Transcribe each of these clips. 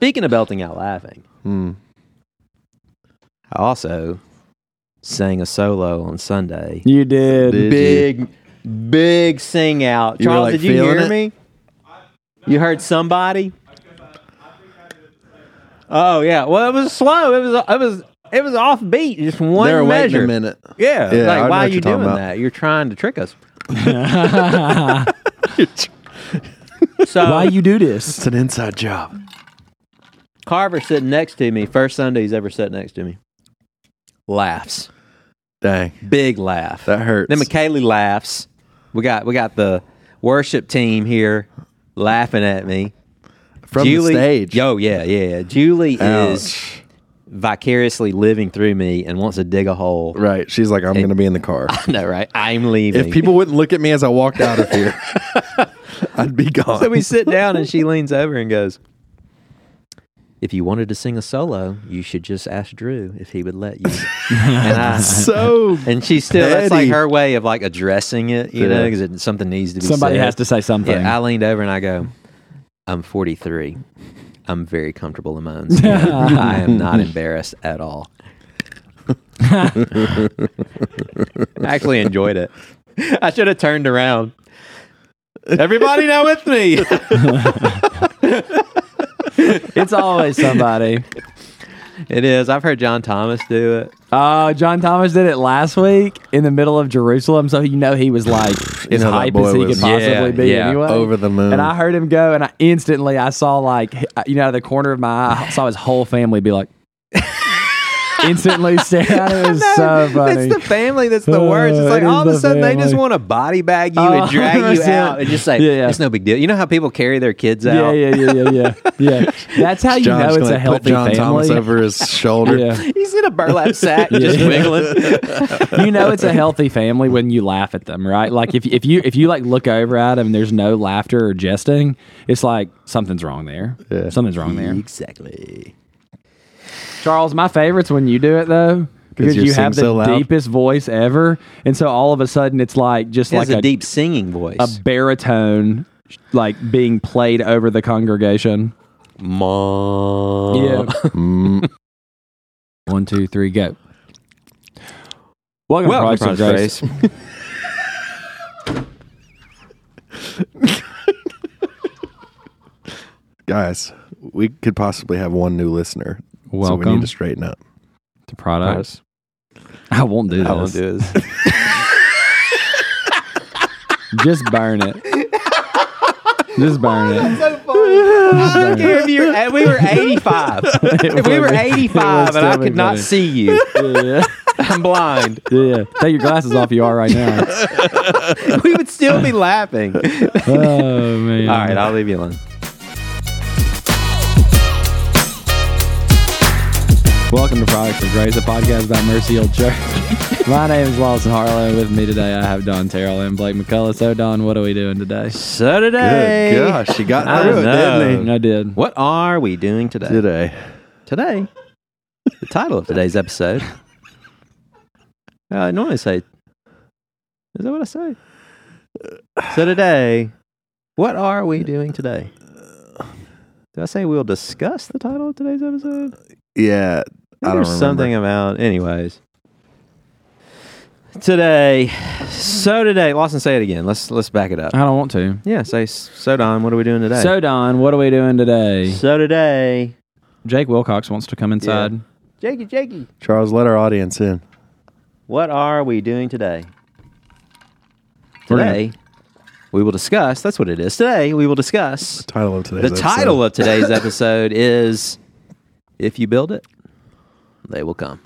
Speaking of belting out laughing, Hmm. I also sang a solo on Sunday. You did. Did big, big sing out. You were, Charles, like, did you feeling hear it? me? You heard somebody? Oh yeah. Well, it was slow. It was. It was. It was off beat. Just one They were measure. a minute. Yeah. Yeah, I like, why are what you you're talking doing about. that? You're trying to trick us. so Why you do this? It's an inside job. Carver sitting next to me, first Sunday he's ever sat next to me. Laughs. Dang, Big laugh. that hurts. Then McKaylee laughs. We got we got the worship team here laughing at me. From Julie, the stage. Yo, yeah, yeah. yeah. Julie is vicariously living through me and wants to dig a hole. Right. She's like, I'm going to be in the car. No, right? I'm leaving. if people wouldn't look at me as I walked out of here, I'd be gone. so we sit down and she leans over and goes, "If you wanted to sing a solo, you should just ask Drew if he would let you." and I, so and she still that's like her way of like addressing it, you know, because something needs to be. Somebody said. has to say something. Yeah, I leaned over and I go, "I'm 43. I'm very comfortable in my own skin. I am not embarrassed at all." I actually enjoyed it. I should have turned around. Everybody now with me. it's always somebody. It is. I've heard John Thomas do it. Uh, John Thomas did it last week in the middle of Jerusalem, so you know he was like as know that hype boy as he was- could possibly Yeah, be yeah, anyway. over the moon. And I heard him go, and I instantly I saw like h- you know out of the corner of my eye, I saw his whole family be like instantly stare at him. It was so funny. It's the family that's the Uh, worst. It's like it is all of a the sudden they just want to body bag you Oh, and drag you 100%. out and just say, Yeah, yeah. it's no big deal. You know how people carry their kids out? yeah, yeah, yeah, yeah, yeah. That's how you John's know it's a healthy put John family. Thomas over his shoulder. Yeah. He's in a burlap sack and just Yeah. wiggling. you know it's a healthy family when you laugh at them, right? Like if if you if you like look over at them and there's no laughter or jesting, it's like something's wrong there. Yeah. Something's wrong there. exactly. Charles, my favorite's when you do it though. Because you you have the so deepest voice ever, and so all of a sudden it's like just He like a, a, deep singing voice. a baritone, like being played over the congregation. Mom. Yeah. Mm, One, two, three, go. Welcome, Welcome to Products of Products Grace. guys, we could possibly have one new listener. So we need to straighten up. to Products. I won't do this. I won't do this. Just burn it. Just burn it. I don't care if you're. We were 85. if we were 85 and I still be could not see you, Yeah, I'm blind. yeah. Take your glasses off. You are right now. we would still be laughing. All Oh man. right, I'll leave you alone. Welcome to Products of Grace, a podcast about Mercy Hill Church. My name is Lawson Harlow. With me today, I have Don Terrell and Blake McCullough. So, Don, what are we doing today? So today, Good gosh, he got I through it, didn't he? I did. what are we doing today? Today. Today, the title of today's episode. Uh, I normally say, "Is that what I say?" So today, what are we doing today? Did I say we'll discuss the title of today's episode? Yeah. I don't There's remember. something about, anyways. Today, so today, Lawson, say it again. Let's let's back it up. I don't want to. Yeah, say so. Don, what are we doing today? So, Don, what are we doing today? so today, Jake Wilcox wants to come inside. Jakey, Jakey, Charles, let our audience in. what are we doing today? Today, we will discuss. That's what it is. Today, we will discuss. Title of today's The title of today's episode is "If You Build It, They Will Come."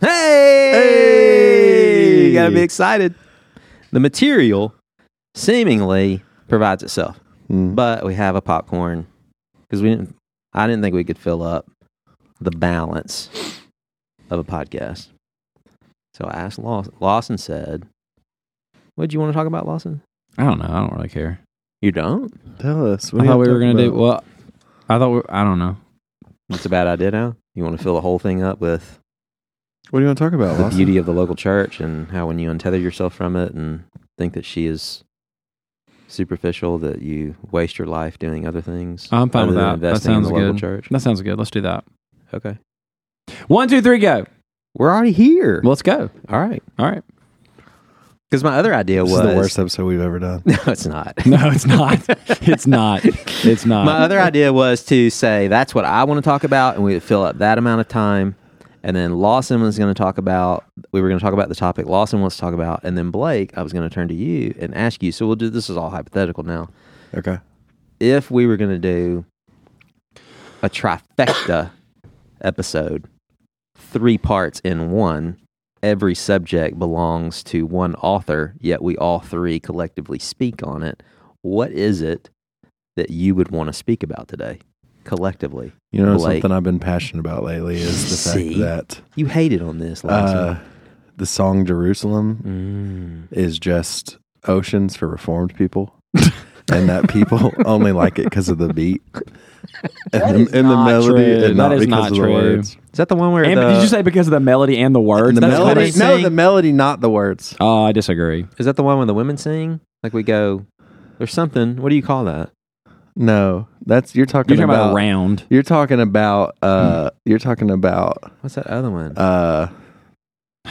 Hey, Hey! you gotta be excited. The material seemingly provides itself, Mm. but we have a popcorn because we didn't. I didn't think we could fill up the balance of a podcast. So I asked Law- Lawson. Said, "What do you want to talk about, Lawson?" I don't know. I don't really care. You don't. Tell us. I thought we were going to do, well, I thought, we, I don't know. That's a bad idea now. You want to fill the whole thing up with What do you want to talk about, the Lawson? beauty of the local church and how when you untether yourself from it and think that she is superficial that you waste your life doing other things? I'm fine with that. That investing in sounds the local good. church. That sounds good. Let's do that. Okay. One, two, three, go. We're already here. Let's go. All right. All right. Because my other idea This was is the worst episode we've ever done. No, it's not. No, it's not. it's not. It's not. My other idea was to say that's what I want to talk about, and we would fill up that amount of time. And then Lawson was going to talk about. We were going to talk about the topic Lawson wants to talk about, and then Blake, I was going to turn to you and ask you. So we'll do. This is all hypothetical now. Okay. If we were going to do a trifecta episode, three parts in one, every subject belongs to one author, yet we all three collectively speak on it. What is it that you would want to speak about today, collectively? You know Blake. something I've been passionate about lately is the See? fact that You hated on this, Lawson. uh, the song Jerusalem Mm. is just oceans for reformed people, and that people only like it because of the beat and, the, and the melody, true. and not That is because not of the true. words. Is that the one where And the, did you say because of the melody and the words? And the That's what melody, they no, sing. the melody, not the words. Oh, I disagree. is that the one where the women sing? Like we go, there's something. What do you call that? No, that's you're talking, You're talking about, about. round. you're talking about. Uh, you're talking about. What's that other one? Uh, I don't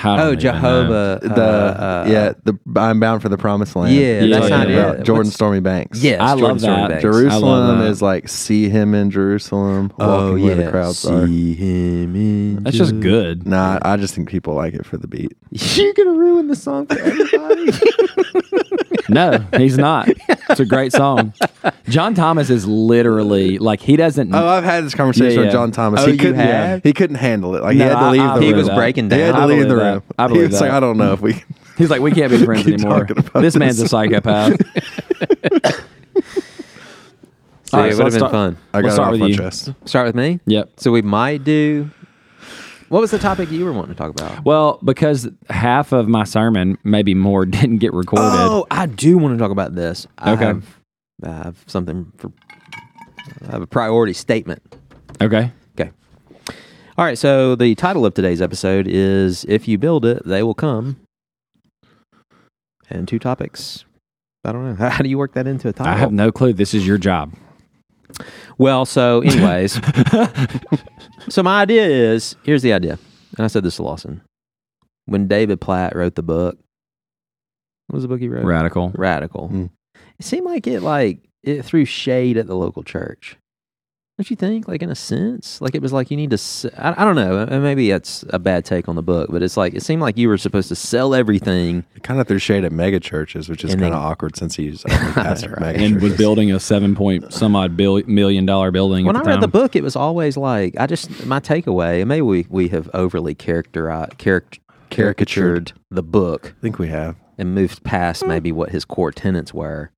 oh, even know. Jehovah. the uh, uh, yeah, the I'm bound for the promised land. Yeah, You're that's talking not about it. Jordan What's- Stormy Banks. Yes, I Jordan love Stormy that. Banks. I love Jerusalem that. is like see him in Jerusalem, walking Oh where yeah, the crowds are. see him in. That's just good. Nah, I just think people like it for the beat. You're gonna ruin the song for everybody. No, he's not. It's a great song. John Thomas is literally like he doesn't. Oh, I've had this conversation Yeah, yeah. with John Thomas. Oh, he you couldn't. have? He couldn't handle it. Like No, he had to I- leave I the he room. was that. breaking He had down. to I leave the believe room. that. I he believe was like, that. I don't know if we. he's like, we can't be friends anymore. talking about This man's a psychopath. See, All right, it so would have been start- fun. I We'll got start it off with my you. chest. Start with me. Yep. So we might do. What was the topic you were wanting to talk about? Well, because half of my sermon, maybe more, didn't get recorded. Oh, I do want to talk about this. I Okay. have, I have something for. I have a priority statement. Okay. All right, so the title of today's episode is If You Build It, They Will Come. And two topics. I don't know. How, how do you work that into a title? I have no clue. This is your job. well, so, anyways, so my idea is here's the idea. And I said this to Lawson. When David Platt wrote the book, what was the book he wrote? Radical. Radical. Mm. It seemed like it like it threw shade at the local church. Don't you think? Like in a sense, like it was like you need to. s- I, I don't know. uh, Maybe that's a bad take on the book, but it's like it seemed like you were supposed to sell everything. Kind of threw shade at mega churches, which is kind of awkward since he's only pastor Right. mega And churches. was building a seven point some odd bill, million dollar building. When at I the read the book, it was always like I just my takeaway. And maybe we we have overly characterized caric- caricatured the book I think we have. and moved past maybe what his core tenets were.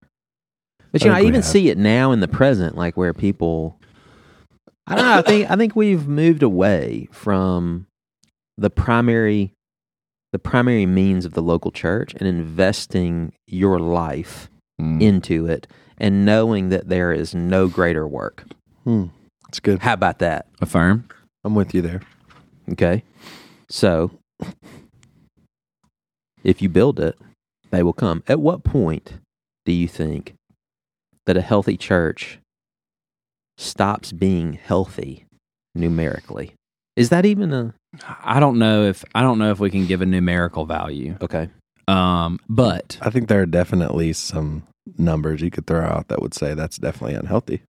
But you I know, I even have. see it now in the present, like where people. I don't know. I think I think we've moved away from the primary, the primary means of the local church and investing your life Mm. into it and knowing that there is no greater work. Hmm. It's good. How about that? Affirm. I'm with you there. Okay. So, if you build it, they will come. At what point do you think that a healthy church stops being healthy numerically? Is that even a I don't know if I don't know if we can give a numerical value. okay? Um, but I think there are definitely some numbers you could throw out that would say that's definitely unhealthy.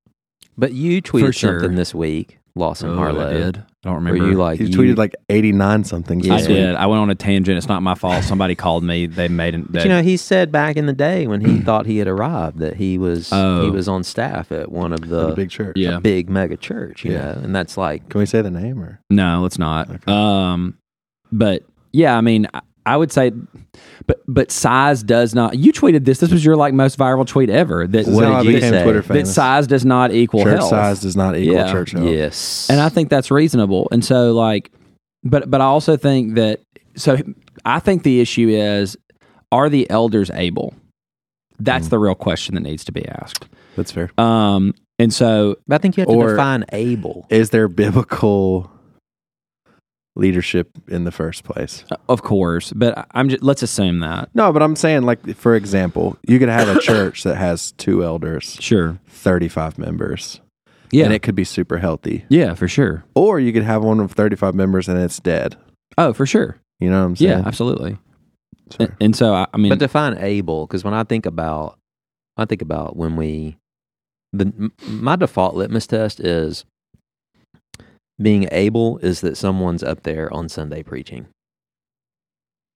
But you tweeted sure. something this week, Lawson Oh, Harlow. I did. I don't Where remember. you like He you- tweeted like 89 something. Yeah. I did. I went on a tangent. It's not my fault. Somebody called me. They made it. But you know, he said back in the day when he thought he had arrived that he was Oh. he was on staff at one of The the big church. yeah. big mega church, you Yeah. know, and that's like Can we say the name or? No, it's not. Okay. Um, but yeah, I mean, I, I would say, but but size does not. You tweeted this. This was your like most viral tweet ever. That What how did you say? Twitter that size does not equal church health. size does not equal Yeah. church health. yes, and I think that's reasonable. And so, like, but but I also think that. So I think the issue is, are the elders able? That's Mm. the real question that needs to be asked. That's fair. Um, and so But I think you have to Or- define able. Is there biblical leadership in the first place. Uh, Of course, but I- I'm just let's assume that. No, but I'm saying, like, for example, you could have a church that has two elders, Sure. 35 members, Yeah. and it could be super healthy. yeah, for sure. Or you could have one of 35 members and it's dead. Oh, for sure. You know what I'm saying? Yeah, absolutely. Sorry. And, and so I, I mean, but define able because when I think about, I think about when we, the my default litmus test is being able is that someone's up there on Sunday preaching.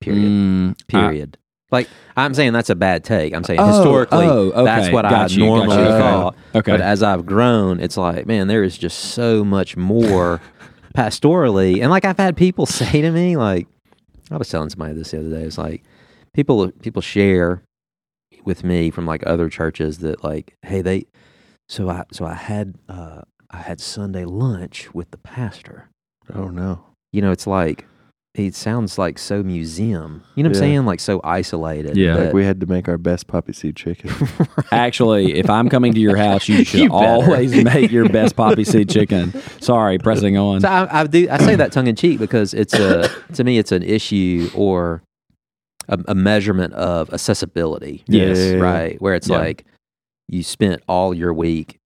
Period. mm, I- Period. like I'm saying that's a bad take. I'm saying Oh, historically oh, okay. that's what Got I you, normally you. Okay. thought. okay. But as I've grown, it's like, man, there is just so much more pastorally. And like I've had people say to me, like I was telling somebody this the other day, it's like people people share with me from like other churches that like, hey, they so I so I had uh I had Sunday lunch with the pastor. Oh, no. You know, it's like it sounds like so museum. You know what I'm Yeah. saying? Like so isolated. Yeah. that- Like, we had to make our best poppy seed chicken. Actually, if I'm coming to your house, you should You better. always make your best poppy seed chicken. Sorry, pressing on. So I, I do. I say that tongue in cheek because it's a to me it's an issue or a, a measurement of accessibility. Yes. Yeah, right. Where it's Yeah. like you spent all your week.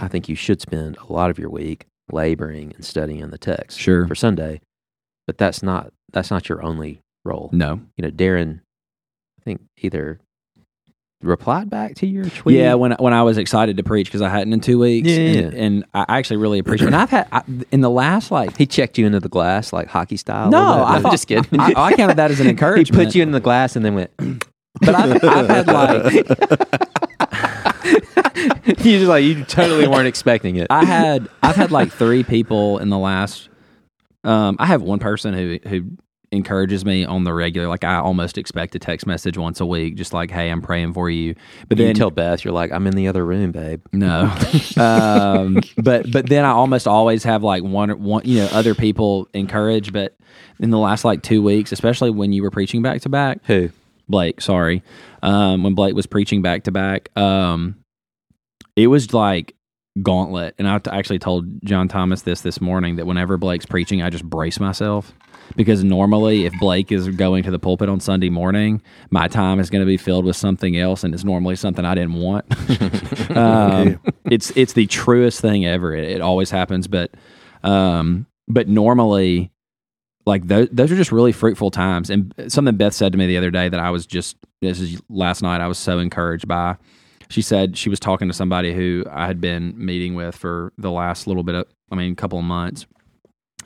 I think you should spend a lot of your week laboring and studying the text Sure. for Sunday, but that's not that's not your only role. No. You know, Darren, I think either replied back to your tweet. Yeah, when when I was excited to preach because I hadn't in two weeks. Yeah, yeah, and, and I actually really appreciate. And I've had I, in the last like he checked you into the glass like hockey style. no, little bit. I I'm thought, just kidding. I, I counted that as an encouragement. he put you in the glass and then went. but I've, I've had like you just like you totally weren't expecting it. I had I've had like three people in the last. Um, I have one person who who encourages me on the regular. Like I almost expect a text message once a week, just like, "Hey, I'm praying for you." But you then tell Beth, you're like, I'm in the other room, babe. No, um, but but then I almost always have like one one you know other people encourage. But in the last like two weeks, especially when you were preaching back to back, Who? Blake, sorry, um, when Blake was preaching back to back, um, it was like gauntlet. And I t- actually told John Thomas this this morning that whenever Blake's preaching, I just brace myself because normally if Blake is going to the pulpit on Sunday morning, my time is going to be filled with something else, and it's normally something I didn't want. um, it's it's the truest thing ever. It, it always happens, but um, but normally like those, those are just really fruitful times. And something Beth said to me the other day that I was just this is last night I was so encouraged by. She said she was talking to somebody who I had been meeting with for the last little bit of I mean couple of months.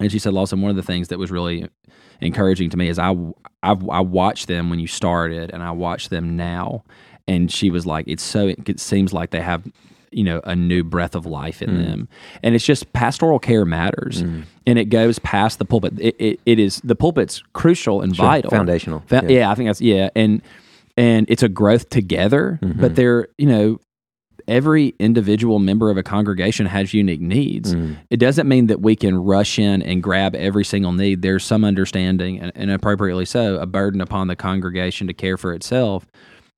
And she said, Lawson, one of the things that was really encouraging to me is I, I, I watched them when you started and I watch them now. And she was like, it's so, it seems like they have, you know, a new breath of life in hmm. them. And it's just pastoral care matters. Hmm. And it goes past the pulpit. It, it, it is, the pulpit's crucial and vital. Foundational. Fa- yeah. I think that's, yeah. And, and it's a growth together, but they're, you know, every individual member of a congregation has unique needs. It doesn't mean that we can rush in and grab every single need. There's some understanding, and, and appropriately so, a burden upon the congregation to care for itself.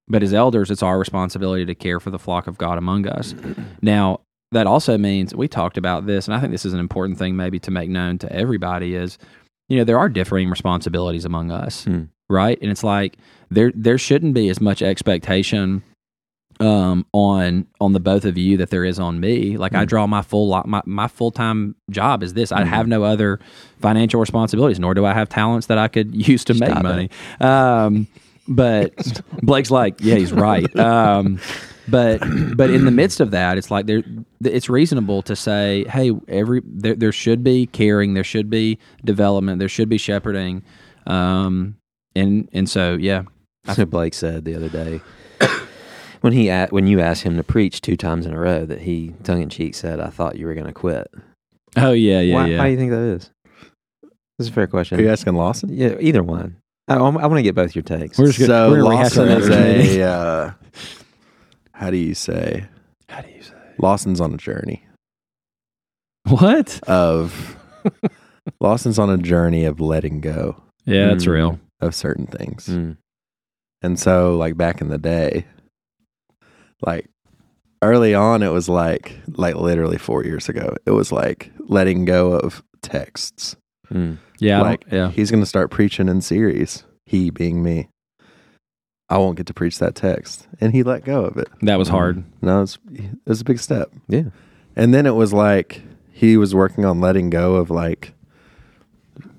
But as elders, it's our responsibility to care for the flock of God among us. Now, that also means we talked about this, and I think this is an important thing maybe to make known to everybody is, you know, there are differing responsibilities among us, Hmm. Right? And it's like there there shouldn't be as much expectation um on on the both of you that there is on me. Like i Hmm. draw my full lot my, my full-time job is this. I Mm-hmm. have no other financial responsibilities nor do i have talents that i could use to make Stop money. Um but blake's like yeah he's right. Um but but in the midst of that it's like there it's reasonable to say hey every there, there should be caring there should be development there should be shepherding. Um and and so yeah That's what Blake said the other day. when he a- when you asked him to preach two times in a row, that he tongue in cheek said, "I thought you were going to quit." oh yeah yeah why, yeah why do you think that is? This is a fair question. Are you asking Lawson? Yeah, either one. I, I want to get both your takes. We're just gonna- So we're Lawson that is every meeting. a, uh, how do you say? how do you say Lawson's on a journey what of, Lawson's on a journey of letting go yeah that's Mm. real of certain things. Mm. And so, like back in the day, like early on, it was like, like literally four years ago, it was like letting go of texts. Mm. Yeah, like yeah. he's going to start preaching in series. He being me. I won't get to preach that text, and he let go of it. That was hard. No, it's it was a big step. Yeah. And then it was like he was working on letting go of like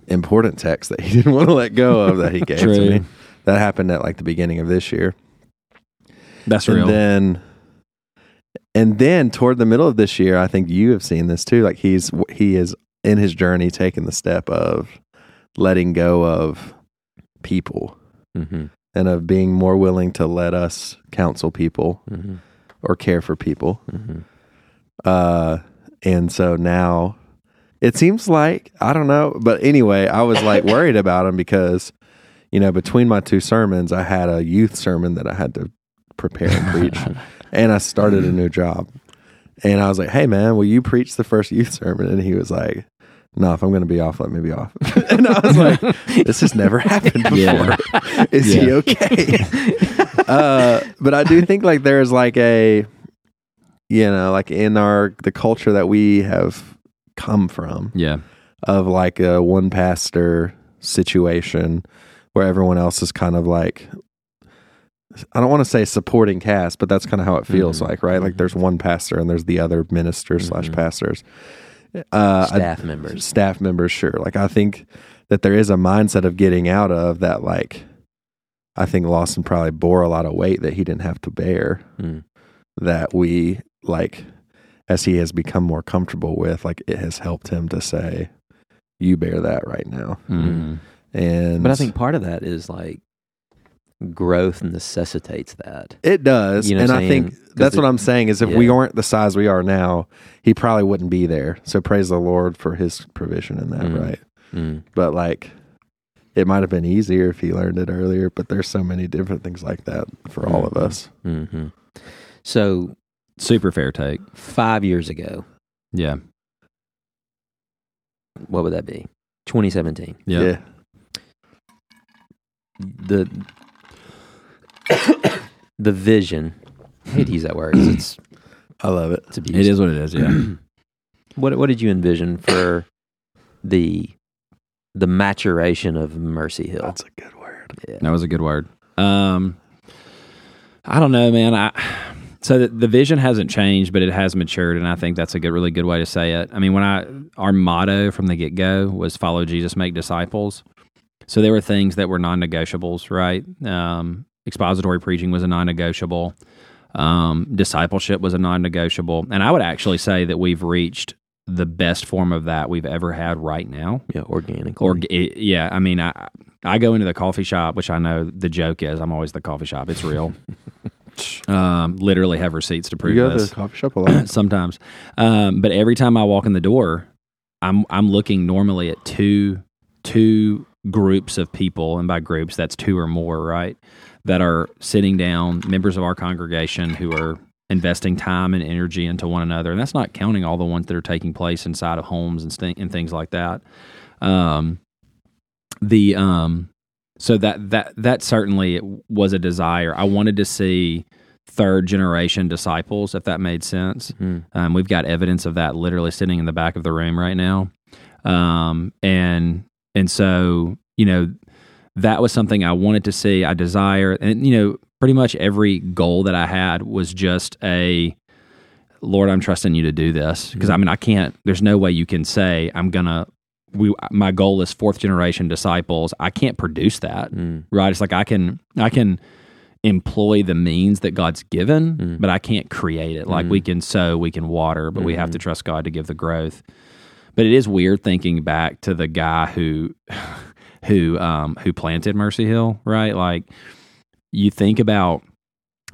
important texts that he didn't want to let go of that he gave True. to me. That happened at like the beginning of this year. That's right. and real. then and then toward the middle of this year, I think you have seen this too. Like he's he is in his journey taking the step of letting go of people Mm-hmm. and of being more willing to let us counsel people Mm-hmm. or care for people. Mm-hmm. Uh, and so now it seems like I don't know, but anyway, I was like worried about him because you know between my two sermons, I had a youth sermon that I had to prepare and preach, and I started a new job, and I was like, "Hey, man, will you preach the first youth sermon?" And he was like. No, if I'm going to be off, let me be off. and I was like, "This has never happened before. Yeah. Is he okay?" uh, but I do think like there's like a you know, like in our the culture that we have come from yeah. of like a one pastor situation where everyone else is kind of like I don't want to say supporting cast, but that's kind of how it feels Mhm. like, right? Like Mhm. there's one pastor and there's the other ministers slash Mhm. pastors. Uh, I- Staff members. staff members, sure. Like I think that there is a mindset of getting out of that. Like I think Lawson probably bore a lot of weight that he didn't have to bear. Mm. That we like, as he has become more comfortable with, like it has helped him to say, "You bear that right now." Mhm. And But I think part of that is like growth necessitates that. it does, You know and I think that's it- what I'm saying. Is if we yeah. aren't the size we are now, he probably wouldn't be there. So praise the Lord for His provision in that, Mm. right? Mm. but like it might have been easier if he learned it earlier but there's so many different things like that for all of us hmm So Super fair take. five years ago, Yeah. what would that be? 2017. Yeah. The the vision. I hate to use that word. 'cause It's i love it it's abused. It is what it is. Yeah. what what did you envision for the the maturation of Mercy Hill? that's a good word Yeah. That was a good word. Um, I don't know, man. I so the, the vision hasn't changed, but it has matured, and I think that's a good, really good way to say it. I mean, when I our motto from the get go was "Follow Jesus, make disciples." So there were things that were non negotiables, right? Um, expository preaching was a non negotiable. Um, discipleship was a non negotiable, and I would actually say that we've reached the best form of that we've ever had right now. Yeah, organically. Or yeah, I mean, I I go into the coffee shop, which I know the joke is I'm always the coffee shop. It's real. um, literally have receipts to you prove go to this the coffee shop a lot sometimes. Um, but every time I walk in the door, I'm I'm looking normally at two two groups of people, and by groups that's two or more, right? That are sitting down, members of our congregation who are investing time and energy into one another, and that's not counting all the ones that are taking place inside of homes and st- and things like that. Um, the um, so that that that certainly was a desire. I wanted to see third generation disciples, if that made sense. Mm. Um, we've got evidence of that literally sitting in the back of the room right now. Um, and and so you know that was something I wanted to see. I desire, and you know, pretty much every goal that I had was just a Lord, I'm trusting you to do this because I mean, I can't. There's no way you can say I'm gonna. We my goal is fourth generation disciples. I can't produce that, Mm. right? It's like I can I can employ the means that God's given, Mm. but I can't create it. Like we can sow, we can water, but we have to trust God to give the growth. But it is weird thinking back to the guy who who um who planted Mercy Hill, right? Like you think about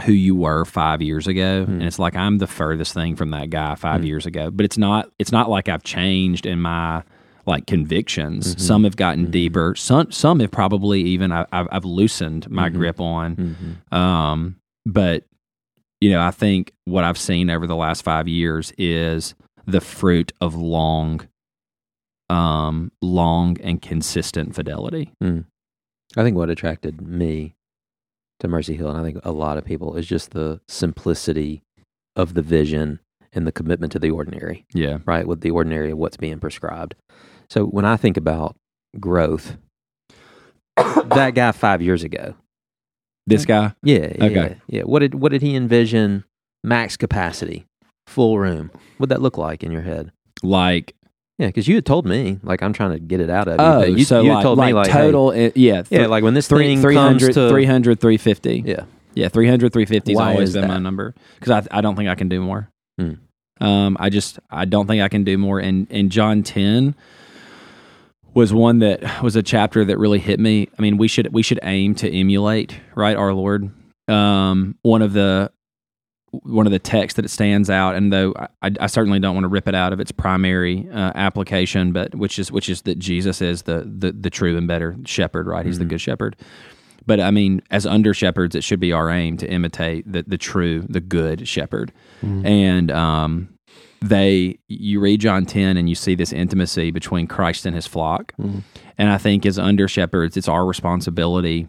who you were five years ago, and it's like I'm the furthest thing from that guy 5 years ago. But it's not it's not like I've changed in my like convictions. Some have gotten deeper. Some some have probably even I, I've, I've loosened my grip on. Mhm. Um, but you know, I think what I've seen over the last five years is the fruit of long, um, long and consistent fidelity. I think what attracted me to Mercy Hill, and I think a lot of people, is just the simplicity of the vision and the commitment to the ordinary, Yeah, right? With the ordinary of what's being prescribed. So when I think about growth, that guy five years ago, This guy, yeah, yeah, Okay. yeah. What did what did he envision? Max capacity, full room. What'd that look like in your head? like Yeah, because you had told me like I'm trying to get it out of you. oh, you, so you like, told like me like hey, total, uh, yeah, yeah, like when this three, thing 300, comes to 300, 350. yeah, Yeah, 300, 350 has always is been my number because I, I don't think I can do more. Hmm. Um, I just I don't think I can do more. And and John ten was one that was a chapter that really hit me. I mean, we should we should aim to emulate right our Lord. Um, one of the one of the texts that it stands out, and though I, I certainly don't want to rip it out of its primary uh, application, but which is which is that Jesus is the the, the true and better shepherd, right? He's the good shepherd. But I mean, as under shepherds, it should be our aim to imitate the the true, the good shepherd. And um, they, you read John ten, and you see this intimacy between Christ and his flock. Mm-hmm. And I think as under shepherds, it's our responsibility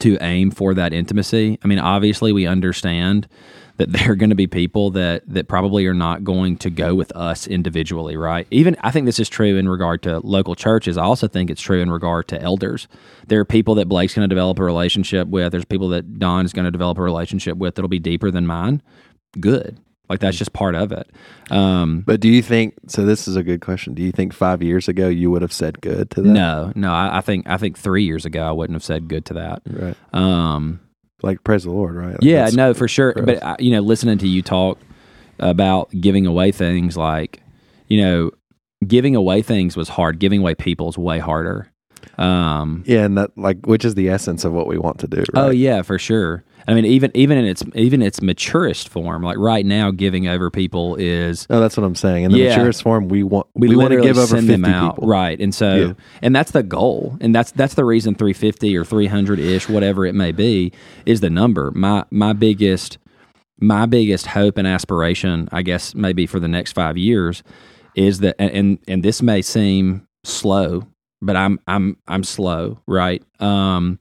to aim for that intimacy. I mean, obviously, we understand that there are going to be people that that probably are not going to go with us individually, right? Even I think this is true in regard to local churches. I also think it's true in regard to elders. There are people that Blake's going to develop a relationship with. There's people that Don is going to develop a relationship with that'll be deeper than mine. Good, like that's just part of it. Um, But do you think? So this is a good question. Do you think five years ago you would have said good to that? no, no, I, I think I think three years ago I wouldn't have said good to that. Right. Um, Like praise the Lord, right? Like, yeah, no, for sure. But uh, you know, listening to you talk about giving away things, like you know, giving away things was hard. Giving away people is way harder. Um, Yeah, and that like which is the essence of what we want to do. Right? Oh yeah, for sure. I mean, even even in its even its maturest form, like right now, giving over people is No, that's what I'm saying. In the Yeah. maturest form, we want we, we, want to give over 50 them out, people. right? And so, Yeah. and that's the goal, and that's that's the reason 350 or 300 ish, whatever it may be, is the number. My my biggest my biggest hope and aspiration, I guess, maybe for the next five years, is that, and and, and this may seem slow, but I'm I'm I'm slow, right? Um,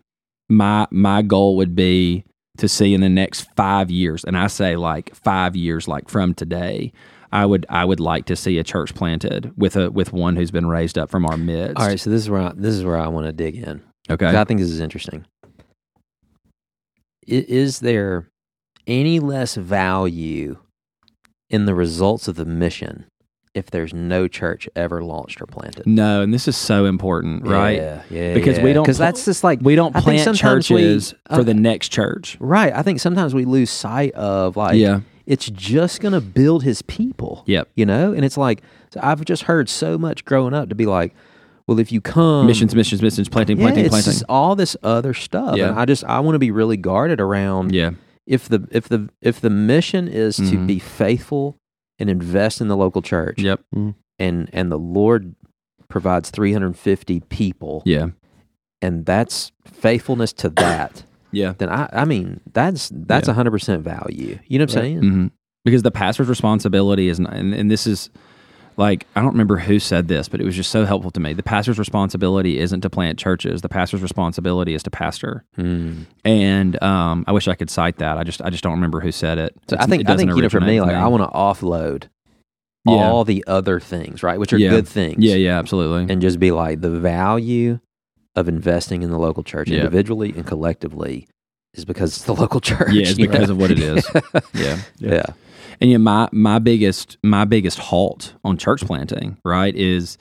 my my goal would be to see in the next five years, and I say like five years, like from today. I would I would like to see a church planted with a with one who's been raised up from our midst. All right, so this is where I, this is where I want to dig in. Okay, I think this is interesting. Is there any less value in the results of the mission if there's no church ever launched or planted? No, and this is so important, right? Yeah, yeah. Because we don't because pl- that's just like We don't I plant sometimes we- churches uh, for the next church. right. I think sometimes we lose sight of like yeah. it's just gonna build his people. Yep. You know, and it's like so I've just heard so much growing up to be like, well, if you come missions, missions, missions, planting, yeah, planting, it's planting. all this other stuff. Yeah. And I just I want to be really guarded around yeah. if the if the if the mission is to Mhm. be faithful and invest in the local church Yep. and and the Lord provides 350 people Yeah. and that's faithfulness to that Yeah. then I I mean that's that's Yeah. a 100% value. You know what I'm saying? hmm Because the pastor's responsibility is, not, and, and this is like, I don't remember who said this, but it was just so helpful to me. The pastor's responsibility isn't to plant churches. The pastor's responsibility is to pastor. Mm. And um, I wish I could cite that. I just, I just don't remember who said it. So It's- I think it I think you know for me like I want to offload Yeah. all the other things, right? Which are Yeah. good things. Yeah, yeah, absolutely. and just be like the value of investing in the local church Yeah. individually and collectively is because it's the local church. yeah, it's because know? of what it is. yeah. yeah. And yeah, my my biggest my biggest halt on church planting, right, is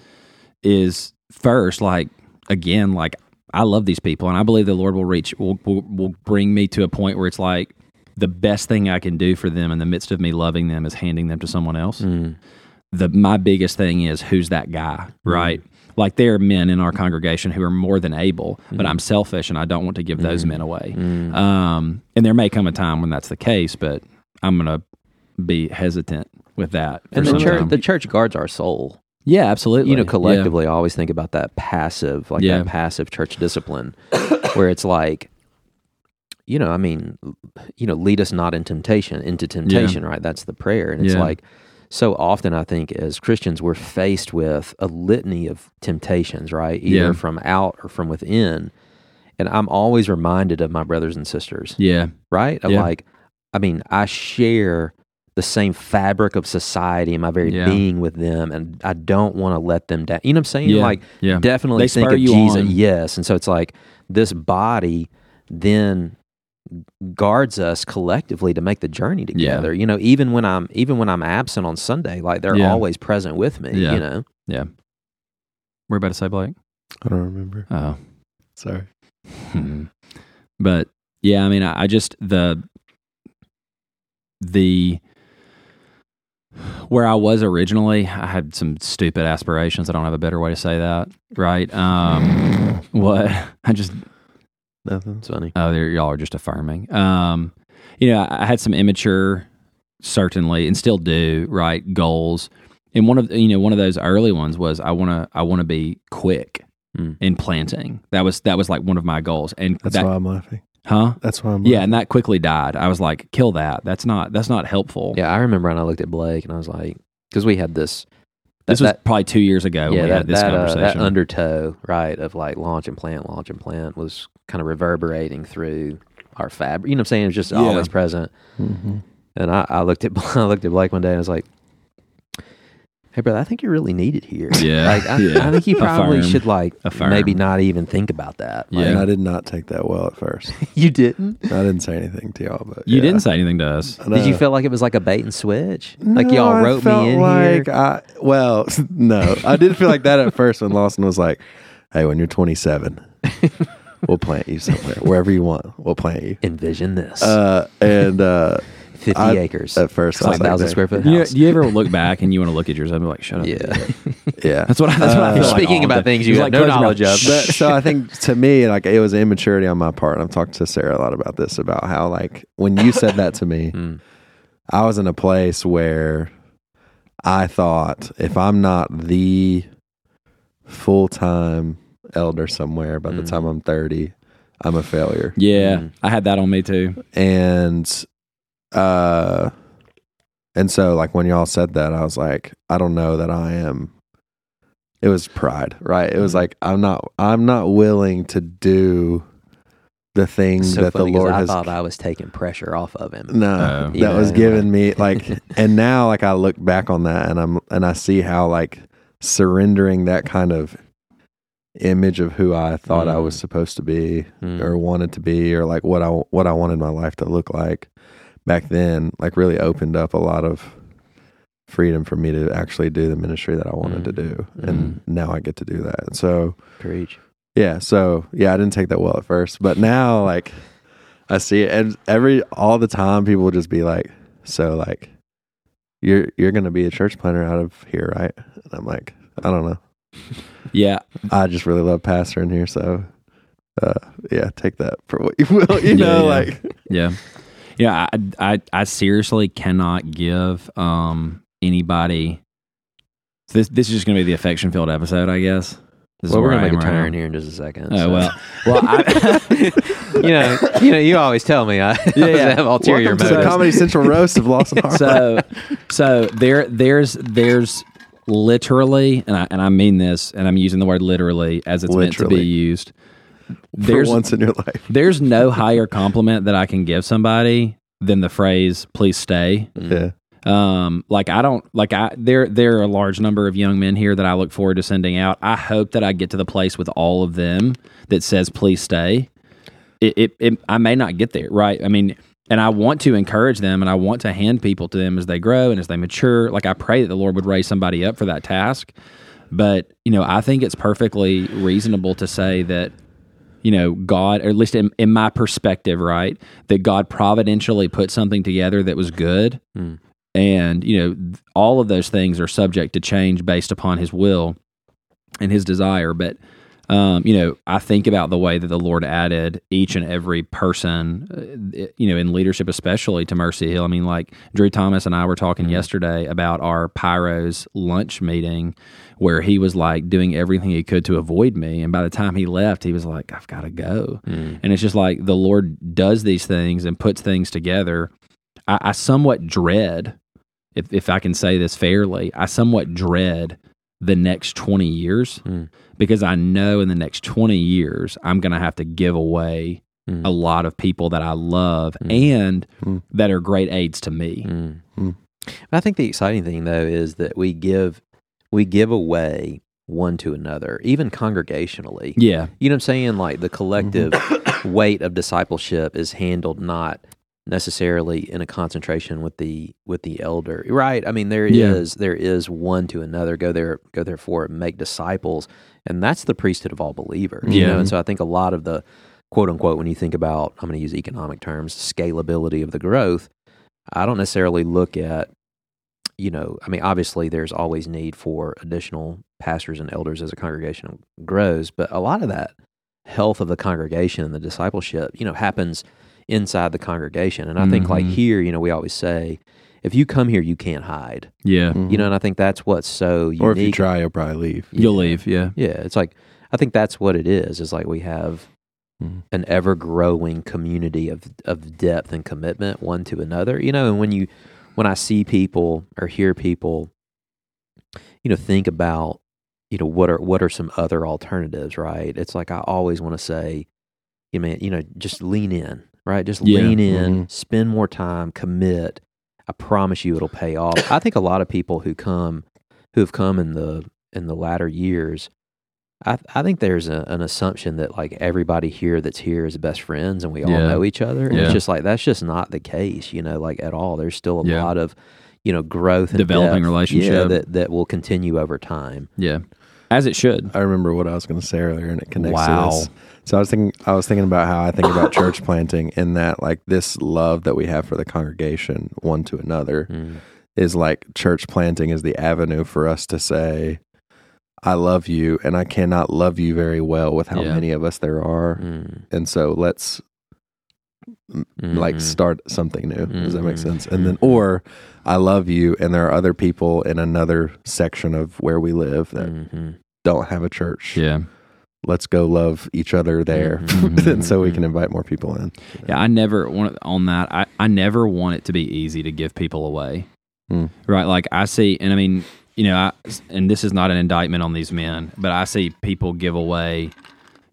is first like again like I love these people and I believe the Lord will reach will will, will bring me to a point where it's like the best thing I can do for them in the midst of me loving them is handing them to someone else. Mm. The my biggest thing is who's that guy, right? Like there are men in our congregation who are more than able, but I'm selfish and I don't want to give those men away. Mm. Um, and there may come a time when that's the case, but I'm gonna be hesitant with that. And the church time. the church guards our soul. yeah, absolutely. You know, Yeah. collectively I always think about that passive, like Yeah. that passive church discipline where it's like you know, I mean, you know, lead us not in temptation, into temptation, right? That's the prayer. And it's Yeah. like so often I think as Christians we're faced with a litany of temptations, right? Either Yeah. from out or from within. And I'm always reminded of my brothers and sisters, Yeah, right? Of Yeah. like, I mean, I share the same fabric of society and my very Yeah. being with them, and I don't want to let them down. You know what I'm saying? Yeah, Like, yeah. definitely They think of you Jesus. on. Yes, and so it's like this body then guards us collectively to make the journey together. You know, even when I'm even when I'm absent on Sunday, like they're Yeah. always present with me. Yeah. You know, Yeah. We're about to say Blake. I don't remember. Oh, Sorry. Hmm. but yeah, I mean, I, I just the the where I was originally, I had some stupid aspirations. I don't have a better way to say that, right? Um, what I just Nothing. it's funny. Oh, there y'all are just affirming. Um, you know, I I had some immature, certainly, and still do right goals. And one of you know one of those early ones was I want to I want to be quick Mm. in planting. That was that was like one of my goals. And That's that, why I'm laughing. Huh? That's why I'm Yeah, and that quickly died. I was like, kill that. That's not that's not helpful. Yeah, I remember when I looked at Blake and I was like, because we had this. this that- was probably two years ago. when yeah, we that had this that, uh, conversation. that undertow, right, of like launch and plant, launch and plant was kind of reverberating through our fabric. You know what I'm saying? It was just Yeah. always present. Mhm. And I, I looked at I looked at Blake one day and I was like, "Hey, brother, I think you're really needed here. Yeah, like I, yeah. I think you probably Affirm. should like Affirm. maybe not even think about that. Like, And I did not take that well at first. you didn't. I didn't say anything to y'all, but you yeah. didn't say anything to us. I Did you know. feel like it was like a bait and switch? like No, y'all I wrote felt me in like here. I, well, no, I did feel like that at first when Lawson was like, "Hey, when you're 27, we'll plant you somewhere, wherever you want. We'll plant you." Envision this: Uh, and uh, fifty I- acres, at first, I was like, thousand square foot You, house. do you ever look back and you want to look at yours and be like, shut up? yeah. yeah, That's what I, that's what I feel like Speaking all about day. things you It's have like no knowledge of. but so I think to me, like it was immaturity on my part. And I've talked to Sarah a lot about this about how like when you said that to me, Mm. I was in a place where I thought if I'm not the full time elder somewhere by the Mm. time I'm 30, I'm a failure. Yeah, Mm. I had that on me too. And uh and so like when y'all said that, I was like, I don't know that I am it was pride, right? It was Mm. like I'm not I'm not willing to do the thing So that the funny 'cause Lord I has thought I was taking pressure off of him. no, Oh. that Yeah. was giving me like, and now like I look back on that and I'm and I see how like surrendering that kind of image of who I thought I Mm. was supposed to be Mm. or wanted to be or like what I what I wanted my life to look like back then, like really opened up a lot of freedom for me to actually do the ministry that I wanted to Mm. do, and now I get to do that. So Preach. yeah, so yeah, I didn't take that well at first, but now like I see it, and every all the time people will just be like, "So like, you're you're gonna be a church planter out of here, right?" And I'm like, I don't know. Yeah, I just really love pastor in here, so uh, yeah, take that for what you will. You Yeah, know, yeah. like yeah, yeah. I, I, I seriously cannot give um anybody. This, this is just going to be the affection filled episode, I guess. This well, is we're gonna I make a am right turn here in just a second. Oh so- well, well, I, you know, you know, you always tell me I, Yeah, yeah. have ulterior welcome to the motives. Comedy Central roast of Lawson Harlan. so so there there's there's literally and I and I mean this and I'm using the word literally as it's meant to be used. For There's once in your life, there's no higher compliment that I can give somebody than the phrase "please stay." yeah, Um, like I don't like I there there are a large number of young men here that I look forward to sending out. I hope that I get to the place with all of them that says please stay. It, it, it I may not get there, right? I mean, and I want to encourage them and I want to hand people to them as they grow and as they mature. Like I pray that the Lord would raise somebody up for that task. But, you know, I think it's perfectly reasonable to say that you know, God, or at least in, in my perspective, right, that God providentially put something together that was good. Mm. And, you know, all of those things are subject to change based upon his will and his desire. But, um, you know, I think about the way that the Lord added each and every person, uh, you know, in leadership, especially to Mercy Hill. I mean, like Drew Thomas and I were talking yesterday about our Pyros lunch meeting where he was like doing everything he could to avoid me. And by the time he left, he was like, I've got to go. Mm. And it's just like the Lord does these things and puts things together. I, I somewhat dread, if, if I can say this fairly, I somewhat dread the next 20 years Mm. because I know in the next 20 years, I'm going to have to give away Mm. a lot of people that I love Mm. and Mm. that are great aids to me. Mm. I think the exciting thing though is that we give we give away one to another, even congregationally. Yeah. You know what I'm saying? Like the collective mm-hmm. weight of discipleship is handled not necessarily in a concentration with the with the elder. Right? I mean there is Yeah. there is one to another. Go there go therefore make disciples. And that's the priesthood of all believers. You Yeah. know? And so I think a lot of the quote unquote when you think about I'm gonna use economic terms, scalability of the growth, I don't necessarily look at you know, I mean, obviously there's always need for additional pastors and elders as a congregation grows, but a lot of that health of the congregation and the discipleship, you know, happens inside the congregation. And I think like Mhm. here, you know, we always say, if you come here, you can't hide. Yeah. You know, and I think that's what's so unique. or if you try, you'll probably leave. You'll leave. Yeah. Yeah, it's like I think that's what it is. Is like we have Mhm. an ever growing community of of depth and commitment one to another. You know, and when you when I see people or hear people, you know, think about you know what are what are some other alternatives, right? It's like I always want to say, you man, you know, just lean in, right? Just Yeah. lean in, Mhm. spend more time, commit. I promise you, it'll pay off. I think a lot of people who come, who have come in the in the latter years, I I think there's a, an assumption that like everybody here that's here is best friends and we all Yeah. know each other. And Yeah. It's just like that's just not the case, you know, like at all. There's still a Yeah. lot of you know growth, and Developing depth, relationship. yeah, that that will continue over time. Yeah. As it should. I remember what I was going to say earlier, and it connects Wow. to this. So I was thinking, I was thinking about how I think about church planting, in that like this love that we have for the congregation, one to another, Mm. is like church planting is the avenue for us to say, "I love you," and I cannot love you very well with how Yeah. many of us there are, Mm. and so let's like Mhm. start something new. Does that make Mhm. sense? And then, Mhm. or I love you, and there are other people in another section of where we live that Mhm. don't have a church. Yeah. Let's go love each other there, Mhm. and so we can invite more people in. Yeah, I never want on that. I, I never want it to be easy to give people away. Hmm. Right? Like I see, and I mean, you know, I, and this is not an indictment on these men, but I see people give away,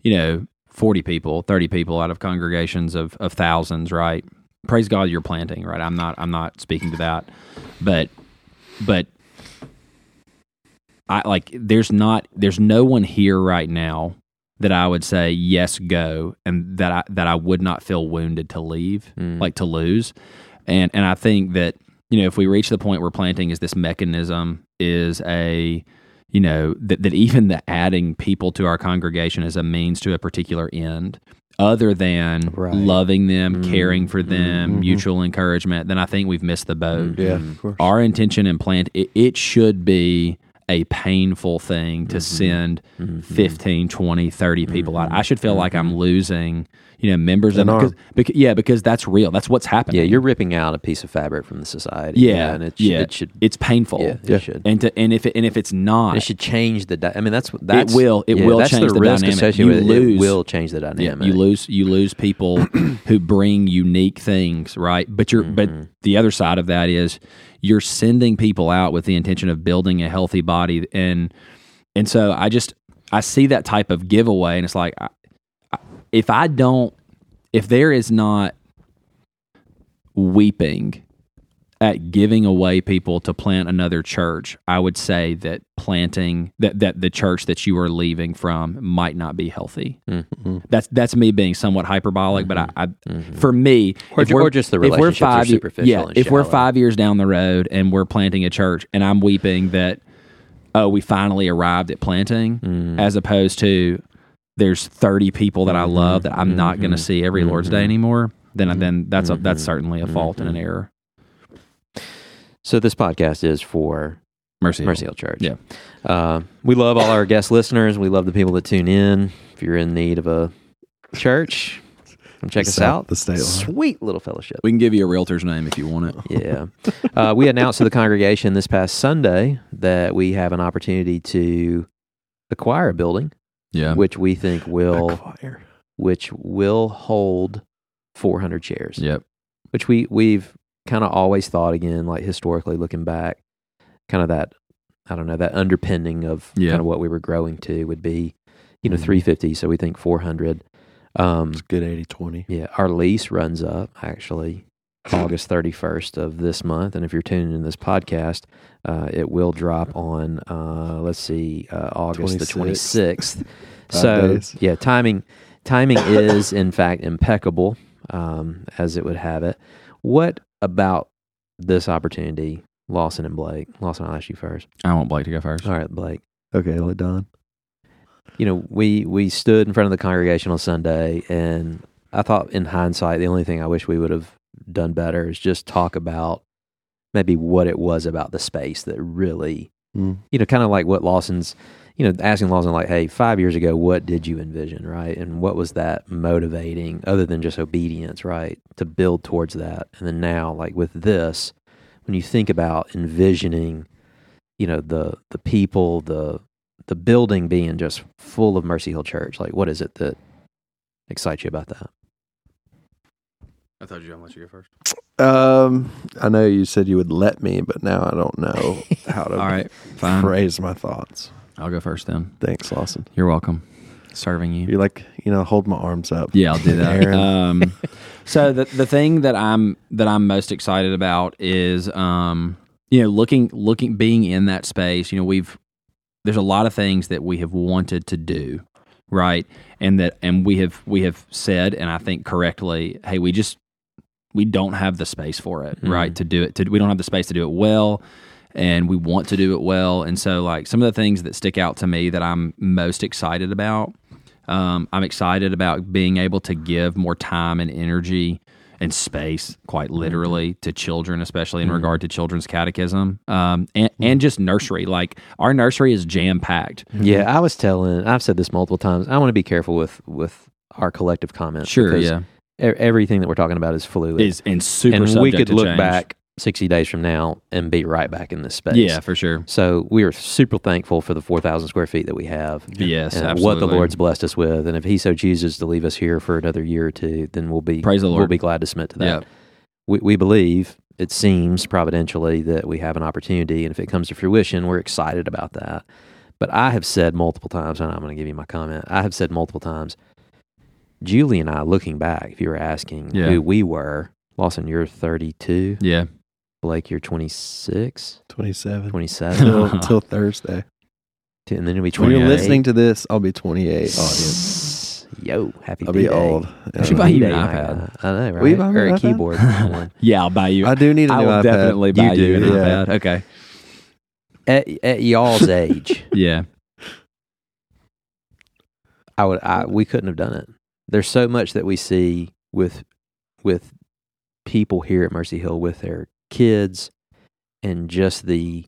you know, forty people, thirty people out of congregations of of thousands. Right? Praise God, you're planting. Right? I'm not. I'm not speaking to that, but but I like. There's not. There's no one here right now that I would say yes go and that I that I would not feel wounded to leave Mm. like to lose and and I think that you know if we reach the point where planting is this mechanism is a you know that that even the adding people to our congregation is a means to a particular end other than Right. loving them Mm. caring for them Mhm. mutual encouragement then I think we've missed the boat Yeah, Mhm. of course. our intention in plant it, it should be a painful thing to Mhm. send Mhm. 15 20 30 people out i should feel like i'm losing you know members An of arm. because, because yeah because that's real that's what's happening Yeah, you're ripping out a piece of fabric from the society. Yeah, and it, sh- yeah. it should. it's painful Yeah, Yeah. it should. and to, and if it, and if it's not it should change the. Di- I mean, that's that's will- it yeah, will that's change the, the risk dynamic. You with lose- It will change the yeah, dynamic. you lose you lose people who bring unique things right but you're but Mhm. the other side of that is you're sending people out with the intention of building a healthy body and and so i just i see that type of giveaway and it's like I, I, if i don't if there is not weeping at giving away people to plant another church i would say that planting that that the church that you are leaving from might not be healthy Mhm. that's that's me being somewhat hyperbolic but I, I Mhm. for me Or if we're- or just the if we're relationships are superficial yeah if we're five years down the road and we're planting a church and i'm weeping that oh we finally arrived at planting Mhm. as opposed to there's 30 people that i Mhm. love that i'm not going to see every lord's day Mhm. anymore then then that's a, that's certainly a fault and an error So this podcast is for mercy Mercy Hill Church. Yeah. Uh, we love all our guest listeners. We love the people that tune in. If you're in need of a church, come check us South out. the state line. Sweet little fellowship. we can give you a realtor's name if you want it Yeah. uh, we announced to the congregation this past Sunday that we have an opportunity to acquire a building, yeah which we think will Acquire. which will hold 400 chairs. yep Which we we've kind of always thought again, like historically looking back, kind of that I don't know that underpinning of Yeah. kind of what we were growing to would be, you know, Mhm. 350. So we think 400. Um, It's a good 80 20. yeah, our lease runs up actually August 31st of this month. And if you're tuning in this podcast, uh, it will drop on, uh, let's see, uh, August the 26th. 26th. so, days. yeah, timing timing is, in fact, impeccable, um, as it would have it. What about this opportunity, Lawson and Blake? Lawson, I'll ask you first. I want Blake to go first. All right, Blake. Okay, let Don. you know, we we stood in front of the congregation on Sunday, and I thought, in hindsight, the only thing I wish we would have done better is just talk about maybe what it was about the space that really, Mm. you know, kind of like what Lawson's, you know, asking Lawson like, "Hey, five years ago, what did you envision, right? And what was that motivating, other than just obedience, right, to build towards that? And then now, like with this, when you think about envisioning, you know, the the people, the the building being just full of Mercy Hill Church. Like, what is it that excites you about that? I thought you let you go first. Um, I know you said you would let me, but now I don't know how to All right, fine. phrase my thoughts. I'll go first then. Thanks, Lawson. You're welcome. Serving you. You like, you know, hold my arms up. Yeah, I'll do that. Um, so the the thing that I'm that I'm most excited about is um, you know looking looking being in that space. You know, we've there's a lot of things that we have wanted to do, right? And that and we have we have said, and I think correctly, hey, we just we don't have the space for it, Mhm. right? To do it, to we don't have the space to do it well. And we want to do it well. And so, like, some of the things that stick out to me that I'm most excited about um, I'm excited about being able to give more time and energy and space, quite literally, to children, especially in Mhm. regard to children's catechism um, and, and just nursery. Like our nursery is jam packed. Yeah, I was telling. I've said this multiple times. I want to be careful with with our collective comments. Sure, yeah, everything that we're talking about is fluid, is and super. and we could to look change. back sixty days from now and be right back in this space. Yeah, for sure. So we are super thankful for the four thousand square feet that we have. Yes, and absolutely. what the Lord's blessed us with. And if He so chooses to leave us here for another year or two, then we'll be Praise the Lord. We'll be glad to submit to that. Yeah. We, we believe it seems providentially that we have an opportunity, and if it comes to fruition, we're excited about that. But I have said multiple times, and I'm going to give you my comment. I have said multiple times, Julie and I, looking back, if you were asking Yeah. who we were, Lawson, you're 32, Yeah, Blake, you're 26, 27. 27, Till, till Thursday. and then you'll be When 28. you're listening to this, I'll be 28. Audience. Yo, happy I'll be B-Day. old. I should buy you an B-Day, iPad. guy. I know, right? Will you buy me or an a iPad? keyboard. yeah. I'll buy you. I do need a I new will iPad. definitely buy you, an yeah. iPad. Okay. at, at y'all's age, Yeah. I would. I, we couldn't have done it. There's so much that we see with with people here at Mercy Hill with their kids, and just the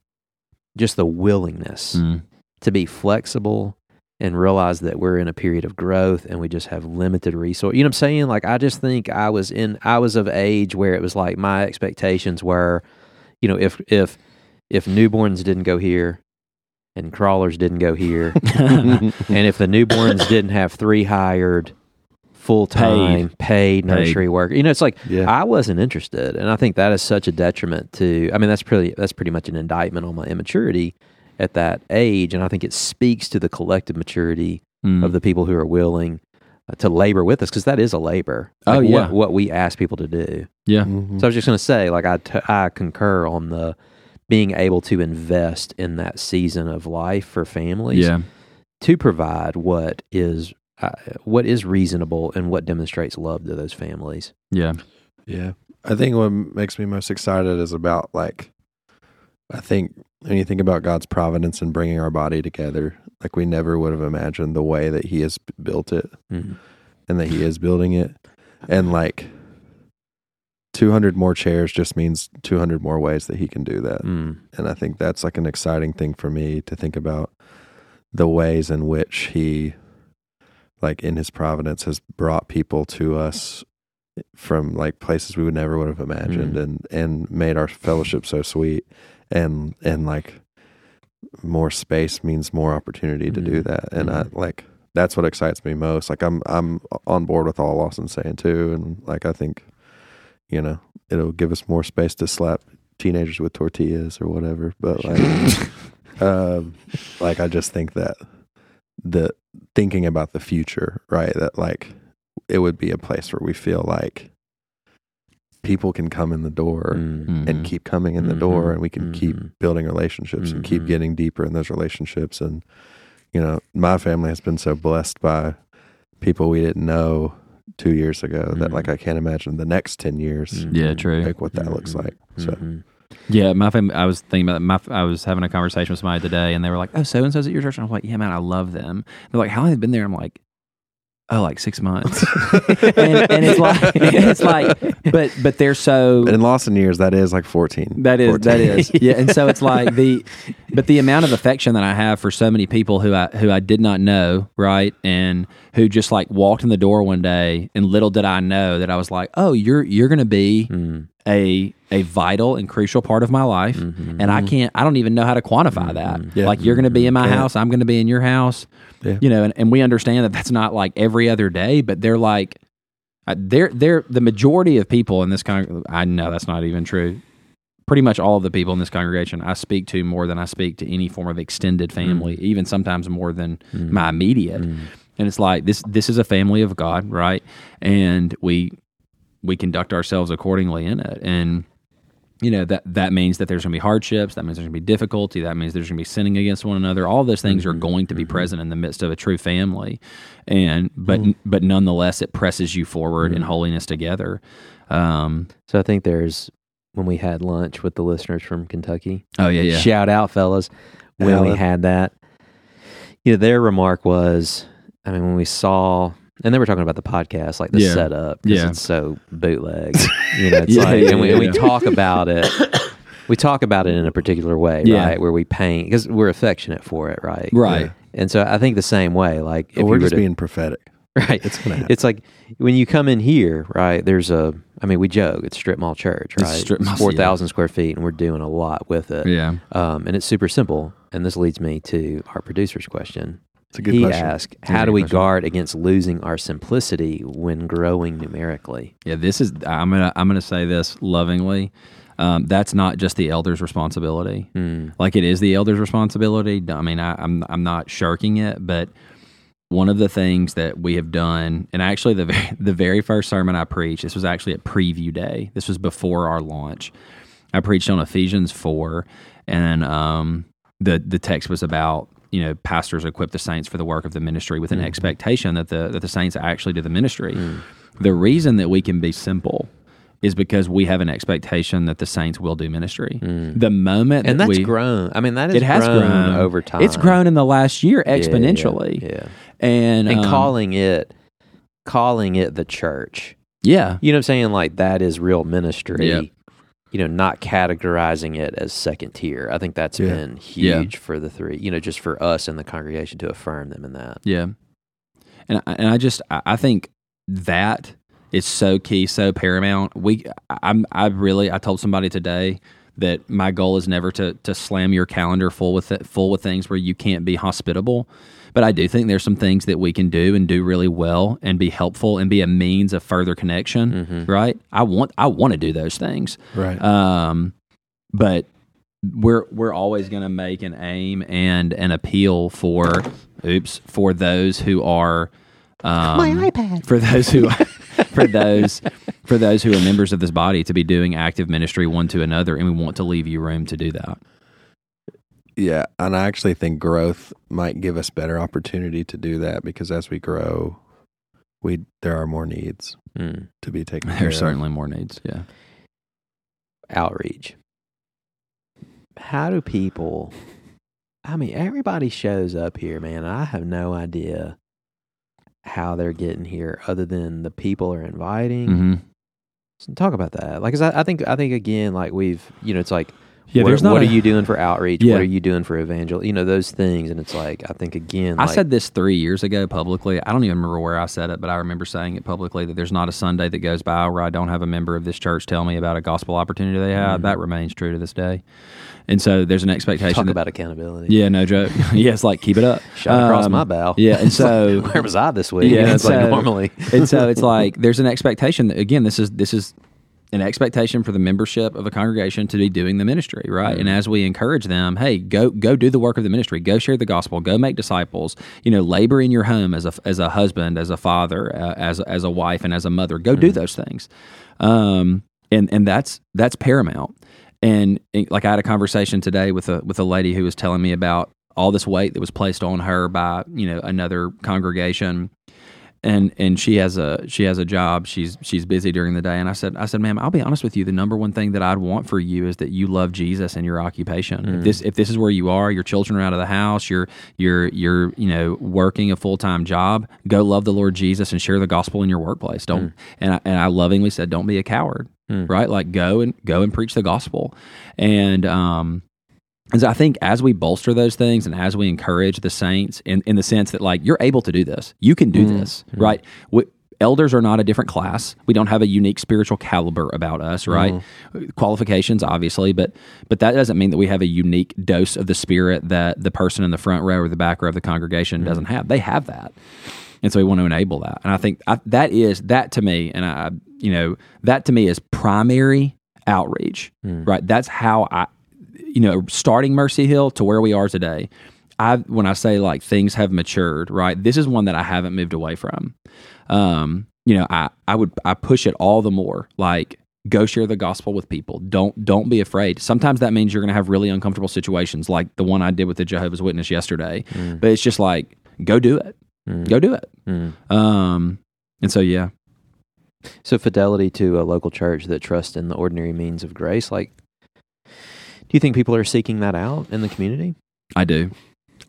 just the willingness Mm. to be flexible and realize that we're in a period of growth and we just have limited resource. You know what I'm saying? Like I just think I was in I was of age where it was like my expectations were, you know, if if if newborns didn't go here and crawlers didn't go here and if the newborns didn't have three hired full time paid, nursery work, you know, it's like Yeah. I wasn't interested, and I think that is such a detriment to. I mean, that's pretty that's pretty much an indictment on my immaturity at that age, and I think it speaks to the collective maturity Mm. of the people who are willing uh, to labor with us because that is a labor. Oh, yeah. what, what we ask people to do. yeah. Mhm. So I was just going to say, like I t- I concur on the being able to invest in that season of life for families Yeah. to provide what is uh, what is reasonable and what demonstrates love to those families. Yeah. Yeah. I think what makes me most excited is about like, I think when you think about God's providence in bringing our body together, like we never would have imagined the way that He has built it Mhm. and that He is building it. And like 200 more chairs just means 200 more ways that He can do that. Mm. And I think that's like an exciting thing for me to think about the ways in which He, like in His providence, has brought people to us from like places we would never would have imagined and and made our fellowship so sweet. And and like more space means more opportunity to do Mhm. that. And I Mhm. like that's what excites me most. Like I'm I'm on board with all Lawson's saying too. And like I think you know it'll give us more space to slap teenagers with tortillas or whatever. But like um like I just think that the thinking about the future right that like it would be a place where we feel like people can come in the door Mm. and keep coming in the door, Mhm. and we can Mhm. keep building relationships and keep Mhm. getting deeper in those relationships. And you know, my family has been so blessed by people we didn't know two years ago that like I can't imagine the next ten years. Yeah, true. like what that looks Mhm. like. So. Yeah, my fam- I was thinking about my. I was having a conversation with somebody today, and they were like, "Oh, so and so's at your church." And I was like, "Yeah, man, I love them." They're like, "How long have you been there?" I'm like, "Oh, like six months." and, and it's like, it's like, but but they're so in Lawson years, that is like fourteen. That is 14. that is yeah, and so it's like the, but the amount of affection that I have for so many people who I who I did not know, right, and who just like walked in the door one day, and little did I know that I was like, oh, you're you're going to be Mm. a a vital and crucial part of my life, Mhm. and I can't, I don't even know how to quantify that. Yeah. Like you're going to be in my Can't. house, I'm going to be in your house, Yeah. you know, and, and we understand that that's not like every other day, but they're like. Uh, they're they're the majority of people in this con. I know that's not even true. Pretty much all of the people in this congregation I speak to more than I speak to any form of extended family, even sometimes more than my immediate. Mm. And it's like this this is a family of God, right? And we we conduct ourselves accordingly in it. And you know that that means that there's going to be hardships. That means there's going to be difficulty. That means there's going to be sinning against one another. All those things are mm-hmm. going to be mm-hmm. present in the midst of a true family, and but mm-hmm. but nonetheless, it presses you forward in holiness together. Um, So I think there's when we had lunch with the listeners from Kentucky. oh yeah, yeah, Shout out, fellas, when we had that. You know, their remark was, I mean, when we saw, and they were talking about the podcast, like the Yeah. setup, 'cause Yeah. it's so bootleg. you know, it's Yeah, like, yeah, and we, yeah, and we yeah. talk about it. We talk about it in a particular way, Yeah. right? Where we paint because we're affectionate for it, right? right. And so I think the same way, like if But we're you were just to, being prophetic. right, It's gonna happen. it's like when you come in here, right? There's a, I mean, we joke, it's strip mall church, It's right? strip mall, four thousand square feet, and we're doing a lot with it. Yeah, Um, and it's super simple. And this leads me to our producer's question. It's a good he question. asked, a "How good do we question. guard against losing our simplicity when growing numerically?" yeah. This is I'm gonna I'm gonna say this lovingly. Um, that's not just the elder's responsibility. Mm. like it is the elder's responsibility. I mean, I, I'm I'm not shirking it, but one of the things that we have done, and actually the very, the very first sermon I preached, this was actually at preview day. This was before our launch. I preached on Ephesians four, and um, the the text was about you know pastors equip the saints for the work of the ministry with an mm-hmm. expectation that the that the saints actually do the ministry. Mm. The reason that we can be simple is because we have an expectation that the saints will do ministry. Mm. The moment And that that's we, grown. I mean, that has it has grown, grown, over time. It's grown in the last year Yeah, yeah, exponentially, Yeah, and and um, calling it, calling it the church. yeah, You know what I'm saying? Like that is real ministry. Yep. You know, not categorizing it as second tier. I think that's Yeah. been Yeah. huge for the three. You know, just for us in the congregation to affirm them in that. yeah, and I- and I just I I think that is so key, so paramount. We I'm I really I told somebody today that my goal is never to to slam your calendar full with it, full with things where you can't be hospitable. But I do think there's some things that we can do and do really well and be helpful and be a means of further connection. Right? I want I want to do those things. Right. Um, but we're we're always going to make an aim and an appeal for oops for those who are um, my iPad for those who for those for those who are members of this body to be doing active ministry one to another, and we want to leave you room to do that. Yeah, and I actually think growth might give us better opportunity to do that because as we grow, we there are more needs Mm. to be taken care There's certainly more needs. Yeah. Outreach. How do people? I mean, everybody shows up here, man. I have no idea how they're getting here, other than the people are inviting. hmm So talk about that. Like, 'cause I, I think, I think again, like we've, you know, it's like, Yeah, what, there's not what a- are you doing for outreach? Yeah. What are you doing for evangel? You know, those things, and it's like, I think again, I like, said this three years ago publicly. I don't even remember where I said it, but I remember saying it publicly that there's not a Sunday that goes by where I don't have a member of this church tell me about a gospel opportunity they had. That remains true to this day. And so there's an expectation. Mm-hmm. talk that- about accountability. yeah, no joke. yeah, it's like keep it up. shot across Um, my bow. Yeah, and like, so where was I this week? Yeah, know, it's like normally. and so it's like there's an expectation that again this is this is an expectation for the membership of a congregation to be doing the ministry right? And as we encourage them hey go go do the work of the ministry. Go share the gospel. Go make disciples. You know labor in your home as a as a husband as a father uh, as as a wife and as a mother. Go do those things. Um and and that's that's paramount. And eh, like I had a conversation today with a with a lady who was telling me about all this weight that was placed on her by you know another congregation and and she has a she has a job. She's she's busy during the day. And i said i said ma'am i'll be honest with you. The number one thing that i'd want for you is that you love jesus in your occupation. If mm. this if this is where you are your children are out of the house you're you're you're you know working a full-time job go love the lord jesus and share the gospel in your workplace. Don't mm. and I, and I lovingly said don't be a coward mm. right? Like go and go and preach the gospel. And um and so I think as we bolster those things and as we encourage the saints in, in the sense that like you're able to do this, you can do mm-hmm. this, mm-hmm. right? We, elders are not a different class. We don't have a unique spiritual caliber about us, mm-hmm. right? Qualifications, obviously, but but that doesn't mean that we have a unique dose of the spirit that the person in the front row or the back row of the congregation doesn't have. They have that, and so we want to enable that. And I think I, that is that to me, and I, you know, that to me is primary outreach, mm. right? That's how I, you know, starting Mercy Hill to where we are today. I when I say like things have matured, right? This is one that I haven't moved away from. Um, you know, I I would I push it all the more. Like go share the gospel with people. Don't don't be afraid. Sometimes that means you're going to have really uncomfortable situations, like the one I did with the Jehovah's Witness yesterday. But it's just like go do it. Go do it. Um, and so yeah, So fidelity to a local church that trusts in the ordinary means of grace, like you think people are seeking that out in the community? I do.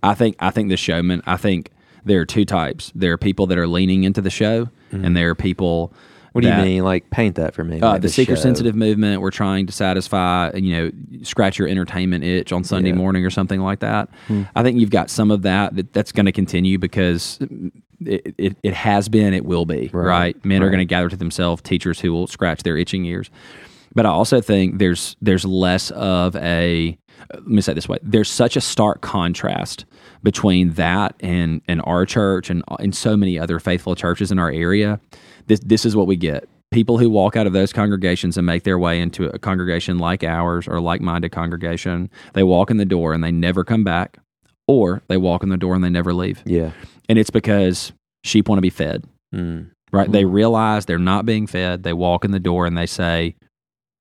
I think I think the showman. I think there are two types. There are people that are leaning into the show, and there are people. What do you that- mean? Like paint that for me. Uh, like the seeker sensitive movement. We're trying to satisfy, you know, scratch your entertainment itch on Sunday Yeah. morning or something like that. I think you've got some of that, that that's going to continue because it, it, it has been, it will be, right? Right. Men are going to gather to themselves teachers who will scratch their itching ears. But I also think there's there's less of a let me say it this way. There's such a stark contrast between that and and our church and and so many other faithful churches in our area. This this is what we get. People who walk out of those congregations and make their way into a congregation like ours or like-minded congregation, they walk in the door and they never come back, or they walk in the door and they never leave. Yeah. And it's because sheep want to be fed Mm. right? They realize they're not being fed. They walk in the door and they say,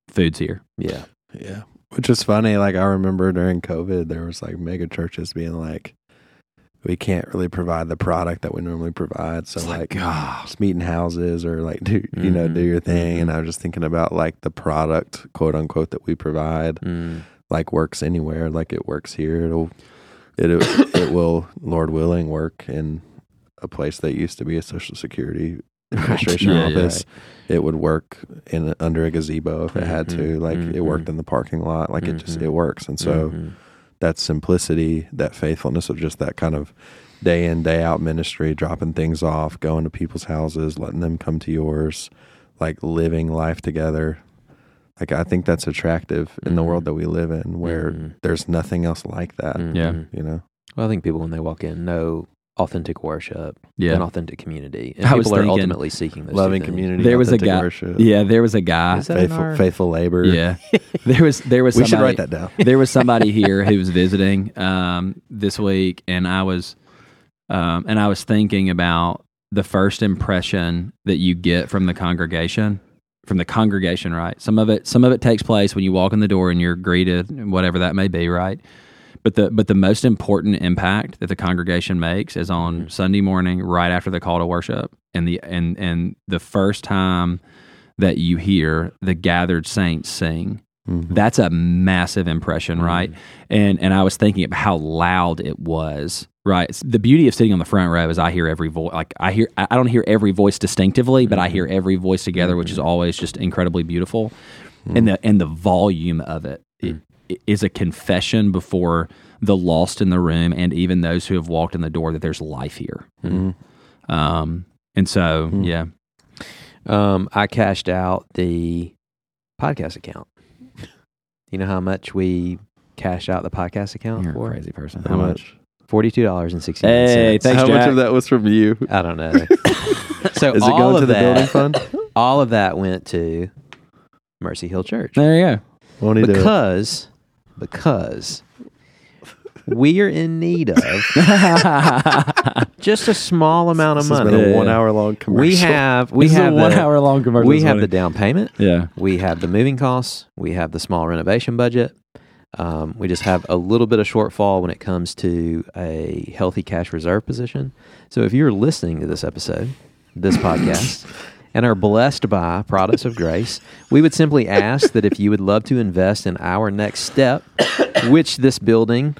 "Food's here." Yeah. Yeah. Which is funny. Like I remember during COVID, there was like mega churches being like, we can't really provide the product that we normally provide. So It's like, like, God. just meet in houses or like do you know do your thing. And I was just thinking about like the product, quote unquote, that we provide, Mm. like works anywhere. Like it works here. It'll it it will, Lord willing, work in a place that used to be a social security administration Yeah, yeah. office. It would work in under a gazebo if it had to. Mhm, Like it mhm. worked in the parking lot. Like it just Mhm. it works. And so that simplicity, that faithfulness of just that kind of day in day out ministry, dropping things off, going to people's houses, letting them come to yours, like living life together. Like I think that's attractive in the world that we live in, where there's nothing else like that. Yeah. You know, Well, I think people when they walk in know authentic worship Yeah. and authentic community, and I was people are ultimately seeking those two loving community, There was a guy- worship, Yeah, there was a guy. Is that in faithful, our- faithful labor. Yeah, there was there was we should somebody, write that down. there was somebody here who was visiting um, this week, and I was um, and I was thinking about the first impression that you get from the congregation. From the congregation, right? Some of it, some of it takes place when you walk in the door and you're greeted, whatever that may be, right? But the but the most important impact that the congregation makes is on mm-hmm. Sunday morning, right after the call to worship, and the and and the first time that you hear the gathered saints sing. Mhm. That's a massive impression, mm-hmm. right? And and I was thinking of how loud it was, right? The beauty of sitting on the front row is I hear every voice. Like I hear, I don't hear every voice distinctively, but I mm-hmm. hear every voice together, which is always just incredibly beautiful. And the and the volume of it, it it is a confession before the lost in the room and even those who have walked in the door that there's life here. Mhm. Um, and so yeah, Um, I cashed out the podcast account. You know how much we cashed out the podcast account you're a for? crazy person. How much? Forty-two dollars and sixty nine Hey. Thanks, How much of that was from you? I don't know. so Is it going of to the that, building fund? All of that went to Mercy Hill Church There you go. Won't he do it? because because we are in need of just a small amount of money. a one hour long commercial. we have we This have one the, hour long commercial. we have funny. the down payment. yeah. We have the moving costs. We have the small renovation budget. Um, we just have a little bit of shortfall when it comes to a healthy cash reserve position. So if you're listening to this episode, this podcast, and are blessed by products of grace, we would simply ask that if you would love to invest in our next step, which this building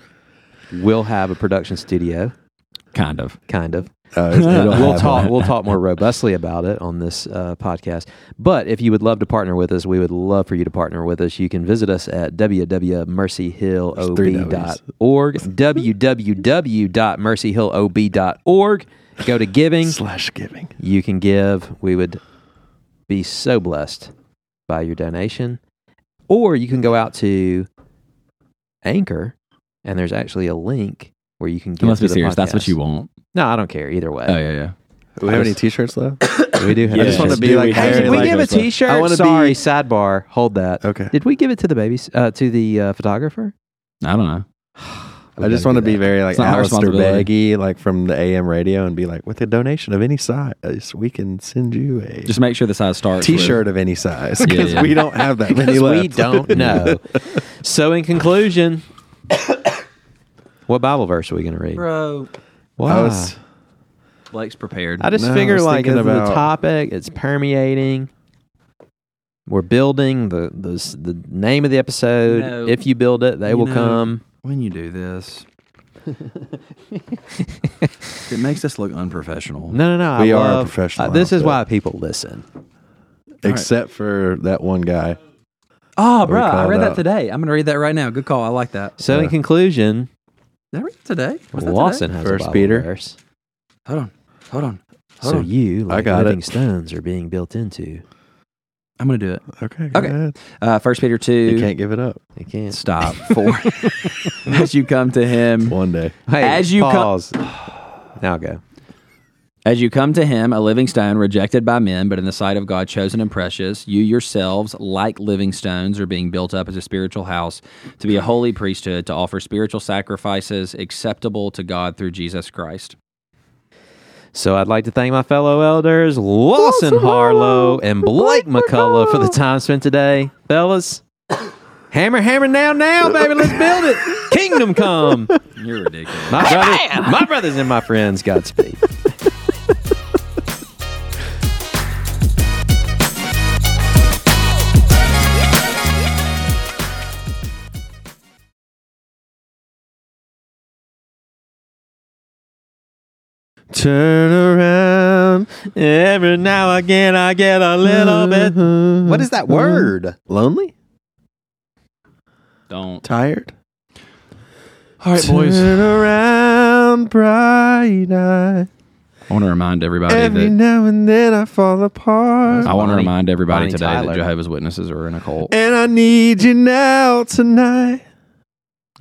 will have a production studio, Kind of. kind of Uh, we'll talk. one. We'll talk more robustly about it on this uh, podcast. But if you would love to partner with us, we would love for you to partner with us. You can visit us at www.mercyhillob.org. www.mercyhillob.org. Go to giving. slash giving. You can give. We would be so blessed by your donation. Or you can go out to Anchor, and there's actually a link where you can give. Let's to be the serious. That's what you want. No, I don't care either way. Oh yeah, yeah. Do we have any T-shirts though? We do have. Yeah. I just want to be we like, have Hey, did we like- give a those stuff. T-shirt? I wanna Sorry, be- sidebar. Hold that. Okay. Did we give it to the babies? Uh, to the uh, photographer? I don't know. I just want to be very like It's not our Alistair. Beggy, like from the AM radio, and be like, with a donation of any size, we can send you a Just make sure the size starts. with- T-shirt of any size because yeah. we don't have that many left. we don't know. so, in conclusion, what Bible verse are we going to read? bro. Wow. I was Blake's prepared. I just No, figure was like thinking of the topic, it's permeating. We're building the the the name of the episode. know- if you build it, they you will know- come. When you do this, it makes us look unprofessional. No, no, no. I We are love- professional uh, this is why people listen. except for that one guy. Oh, bro, I called read that today. I'm gonna read that right now. Good call. I like that. So, in conclusion, Did I read it today? Was that Lawson today? has First a Bible Peter. verse. Hold on. Hold on. Hold So on. you, like got living it. stones, are being built into. I'm gonna do it. Okay. Go Okay. ahead. Uh, First Peter two. You two. can't give it up. You can't. Stop. Four. As you come to him, One day. Hey, As you co- pause. now go. As you come to him, a living stone rejected by men, but in the sight of God chosen and precious, you yourselves, like living stones, are being built up as a spiritual house to be a holy priesthood, to offer spiritual sacrifices acceptable to God through Jesus Christ. So I'd like to thank my fellow elders, Lawson Harlow and Blake McCullough, for the time spent today. Fellas, hammer, hammer now, now, baby. Let's build it. Kingdom come. You're ridiculous. My brothers, my brothers and my friends, Godspeed. Turn around. Every now and again, I get a little bit. What is that uh-huh. word? Lonely? Don't. Tired? All right, boys. Turn around, bright eye. I want to remind everybody that Every that. now and then I fall apart. I want to Bonnie- remind everybody Bonnie today Tyler. that Jehovah's Witnesses are in a cult. And I need you now tonight.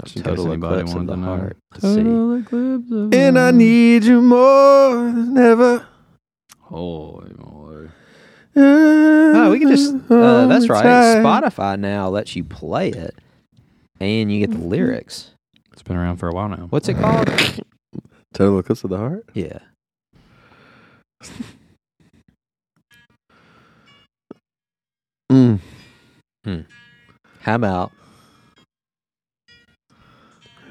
Just in case Total eclipse of the to know. heart. To see. And I need you more than ever. Holy moly. Oh, we can just. Uh, that's right. Time. Spotify now lets you play it, and you get the lyrics. It's been around for a while now. What's it called? Total Eclipse of the Heart? Yeah. Mm. How about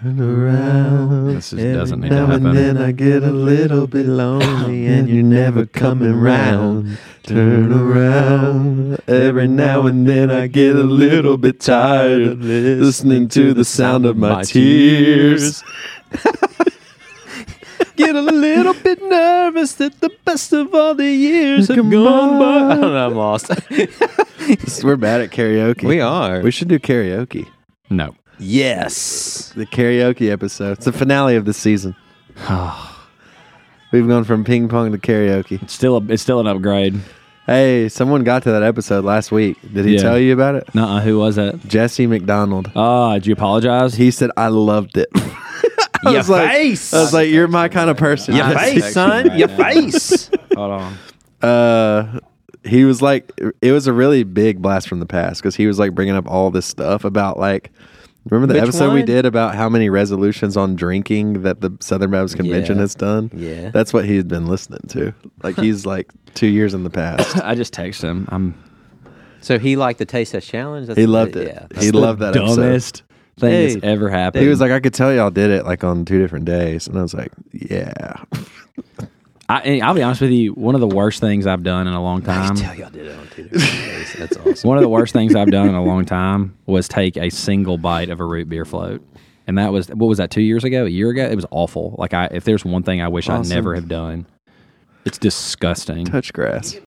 Turn around. This just doesn't need to now and happen. then I get a little bit lonely and you're never coming round. Turn around. Every now and then I get a little bit tired of listening to the sound of my tears. get a little bit nervous that the best of all the years have Come gone by. I don't know. I'm lost. We're bad at karaoke. we are. We should do karaoke. No. Yes. The karaoke episode. It's the finale of the season. We've gone from ping pong to karaoke. It's still a, it's still an upgrade. Hey, someone got to that episode last week. Did he Yeah. tell you about it? Nuh-uh, who was it? Jesse McDonald. Oh, did you apologize? He said, I loved it. I Your was like, face. I was like, you're my kind of person. Your face, son. Your face. Hold on. uh he was like it was a really big blast from the past because he was like bringing up all this stuff about like Remember the Which episode we did about how many resolutions on drinking that the Southern Baptist Convention Yeah. has done? Yeah. That's what he's been listening to. Like he's like two years in the past. I just texted him. I'm So he liked the taste test challenge. That's He loved it. Yeah, He loved that episode. dumbest thing that's ever happened. He was like, I could tell y'all did it like on two different days, and I was like, Yeah. I, I'll be honest with you. One of the worst things I've done in a long time. can tell y'all did it on. That's awesome. One of the worst things I've done in a long time was take a single bite of a root beer float. And that was what was that two years ago, a year ago? It was awful. Like I, if there's one thing I wish I'd never have done, it's disgusting. Touch grass.